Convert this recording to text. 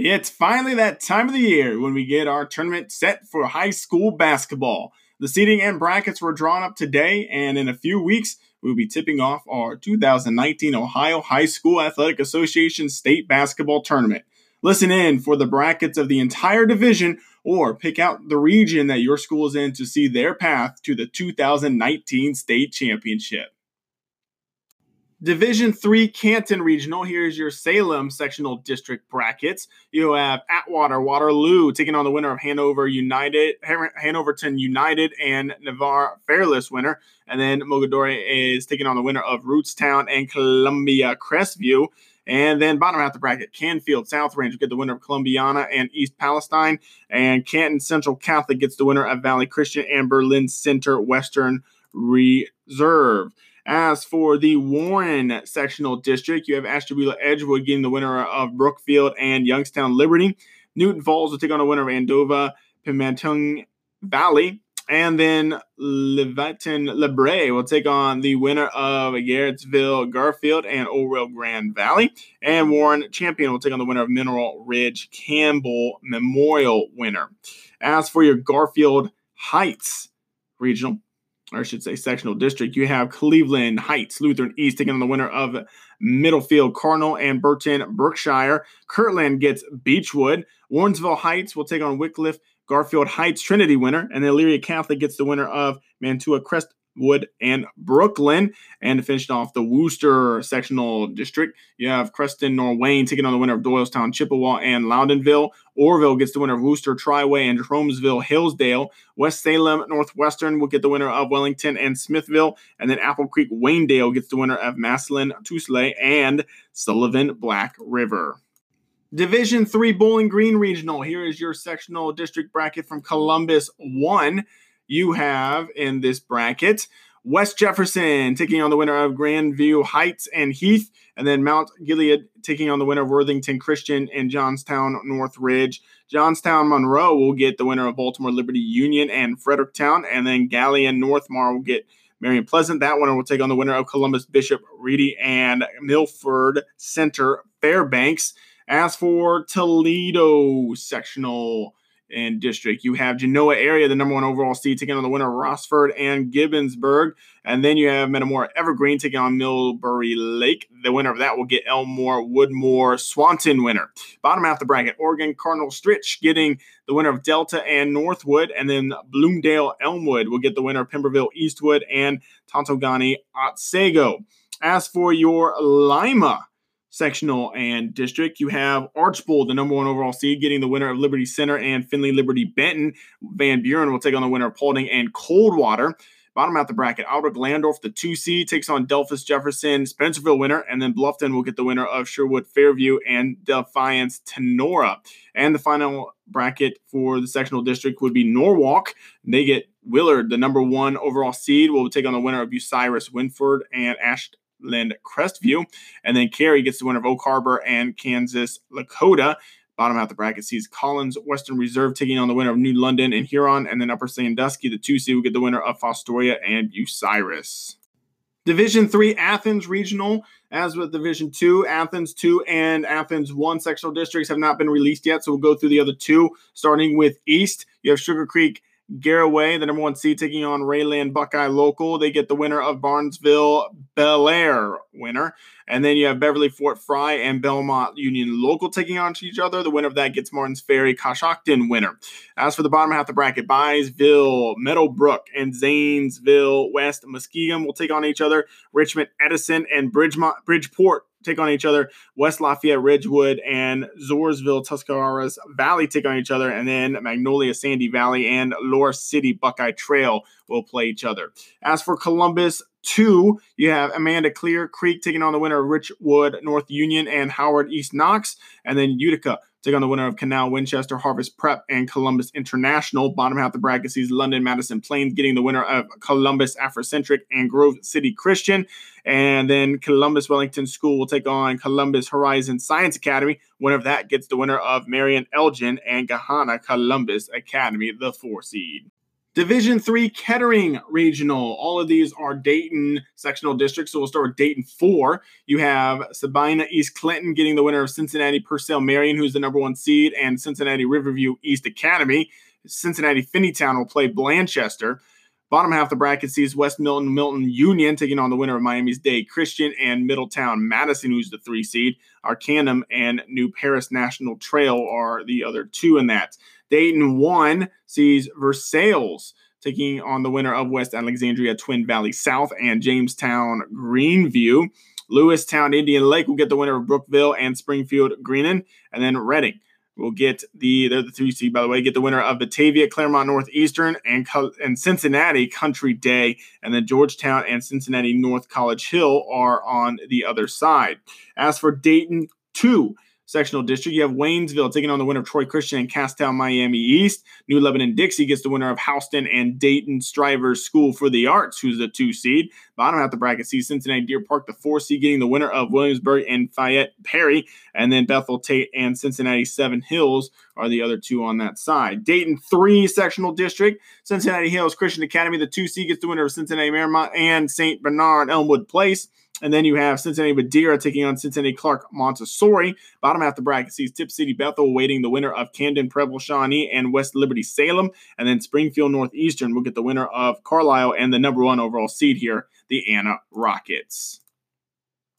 It's finally that time of the year when we get our tournament set for high school basketball. The seeding and brackets were drawn up today, and in a few weeks, we'll be tipping off our 2019 Ohio High School Athletic Association State Basketball Tournament. Listen in for the brackets of the entire division or pick out the region that your school is in to see their path to the 2019 state championship. Division three Canton Regional. Here's your Salem sectional district brackets. You have Atwater, Waterloo taking on the winner of Hanover United, Hanoverton United, and Navarre Fairless winner. And then Mogadore is taking on the winner of Rootstown and Columbia Crestview. And then bottom half the bracket, Canfield South Range get the winner of Columbiana and East Palestine. And Canton Central Catholic gets the winner of Valley Christian and Berlin Center Western Reserve. As for the Warren sectional district, you have Ashtabula Edgewood getting the winner of Brookfield and Youngstown Liberty. Newton Falls will take on the winner of Andova Pimenton Valley. And then Leviton LaBrae will take on the winner of Garrettsville Garfield and Orwell Grand Valley. And Warren Champion will take on the winner of Mineral Ridge Campbell Memorial winner. As for your Garfield Heights regional, or I should say sectional district, you have Cleveland Heights, Lutheran East taking on the winner of Middlefield Cardinal and Burton Berkshire. Kirtland gets Beechwood. Warrensville Heights will take on Wickliffe. Garfield Heights Trinity winner, and the Elyria Catholic gets the winner of Mantua Crest Wood, and Brooklyn. And to finish off the Wooster sectional district, you have Creston Norwayne taking on the winner of Doylestown, Chippewa, and Loudonville. Orrville gets the winner of Wooster, Triway, and Jeromesville, Hillsdale. West Salem, Northwestern will get the winner of Wellington and Smithville. And then Apple Creek, Waynedale gets the winner of Massillon, Tuslaw, and Sullivan, Black River. Division 3 Bowling Green Regional. Here is your sectional district bracket from Columbus 1 you have in this bracket. West Jefferson taking on the winner of Grandview Heights and Heath, and then Mount Gilead taking on the winner of Worthington Christian and Johnstown Northridge. Johnstown Monroe will get the winner of Baltimore Liberty Union and Fredericktown, and then Galion Northmor will get Marion Pleasant. That winner will take on the winner of Columbus Bishop Ready and Milford Center Fairbanks. As for Toledo sectional and district. You have Genoa area, the number one overall seed, taking on the winner Rossford and Gibsonburg. And then you have Metamora Evergreen taking on Millbury Lake. The winner of that will get Elmore, Woodmore, Swanton winner. Bottom half the bracket, Oregon Cardinal Stritch getting the winner of Delta and Northwood. And then Bloomdale Elmwood will get the winner of Pemberville Eastwood and Tontogany Otsego. As for your Lima, sectional and district. You have Archbold, the number one overall seed, getting the winner of Liberty Center and Findlay Liberty Benton. Van Buren will take on the winner of Paulding and Coldwater. Bottom out the bracket, Albert Glandorf, the two seed, takes on Delphos Jefferson, Spencerville winner, and then Bluffton will get the winner of Sherwood Fairview and Defiance Tinora. And the final bracket for the sectional district would be Norwalk. They get Willard, the number one overall seed, will take on the winner of Bucyrus Wynford and Ash Land Crestview. And then Carey gets the winner of Oak Harbor and Kansas Lakota. Bottom half of the bracket sees Collins Western Reserve taking on the winner of New London and Huron. And then Upper Sandusky, the two seed, will get the winner of Fostoria and Bucyrus. Division three, Athens Regional. As with Division two, Athens two and Athens one sectional districts have not been released yet. So we'll go through the other two, starting with East. You have Sugar Creek Garaway, the number one seed, taking on Rayland Buckeye Local. They get the winner of Barnesville Bellaire winner. And then you have Beverly Fort Frye and Belmont Union Local taking on each other. The winner of that gets Martins Ferry Coshocton winner. As for the bottom half of the bracket, Byesville, Meadowbrook, and Zanesville West Muskingum will take on each other. Richmond Edison and Bridgemont, Bridgeport take on each other. West Lafayette, Ridgewood, and Zoarville, Tuscarawas Valley take on each other. And then Magnolia, Sandy Valley, and Lore City Buckeye Trail will play each other. As for Columbus, two, you have Amanda Clear Creek taking on the winner of Richwood North Union and Howard East Knox. And then Utica take on the winner of Canal Winchester Harvest Prep and Columbus International. Bottom half the bracket sees London Madison Plains getting the winner of Columbus Afrocentric and Grove City Christian. And then Columbus Wellington School will take on Columbus Horizon Science Academy. Winner of that gets the winner of Marion Elgin and Gahanna Columbus Academy, the four seed. Division three Kettering Regional. All of these are Dayton sectional districts. So we'll start with Dayton four. You have Sabina East Clinton getting the winner of Cincinnati Purcell Marian, who's the number one seed, and Cincinnati Riverview East Academy. Cincinnati Finneytown will play Blanchester. Bottom half of the bracket sees West Milton Milton Union taking on the winner of Miami's Day Christian and Middletown Madison, who's the three seed. Arcanum and New Paris National Trail are the other two in that. Dayton one sees Versailles taking on the winner of West Alexandria Twin Valley South and Jamestown Greenview. Lewistown Indian Lake will get the winner of Brookville and Springfield Greenon, and then Reading We'll get the they're the three seed by the way. Get the winner of Batavia, Clermont Northeastern, and and Cincinnati Country Day, and then Georgetown and Cincinnati North College Hill are on the other side. As for Dayton two, sectional district. You have Waynesville taking on the winner of Troy Christian and Casstown Miami East. New Lebanon Dixie gets the winner of Houston and Dayton Strivers School for the Arts, who's the two seed. Bottom half the bracket sees Cincinnati Deer Park, the four seed, getting the winner of Williamsburg and Fayette Perry. And then Bethel Tate and Cincinnati Seven Hills are the other two on that side. Dayton three sectional district. Cincinnati Hills Christian Academy, the two seed, gets the winner of Cincinnati Marymount and St. Bernard Elmwood Place. And then you have Cincinnati Madeira taking on Cincinnati Clark Montessori. Bottom half the bracket sees Tipp City Bethel awaiting the winner of Camden Preble Shawnee and West Liberty Salem. And then Springfield Northeastern will get the winner of Carlisle and the number one overall seed here, the Anna Rockets.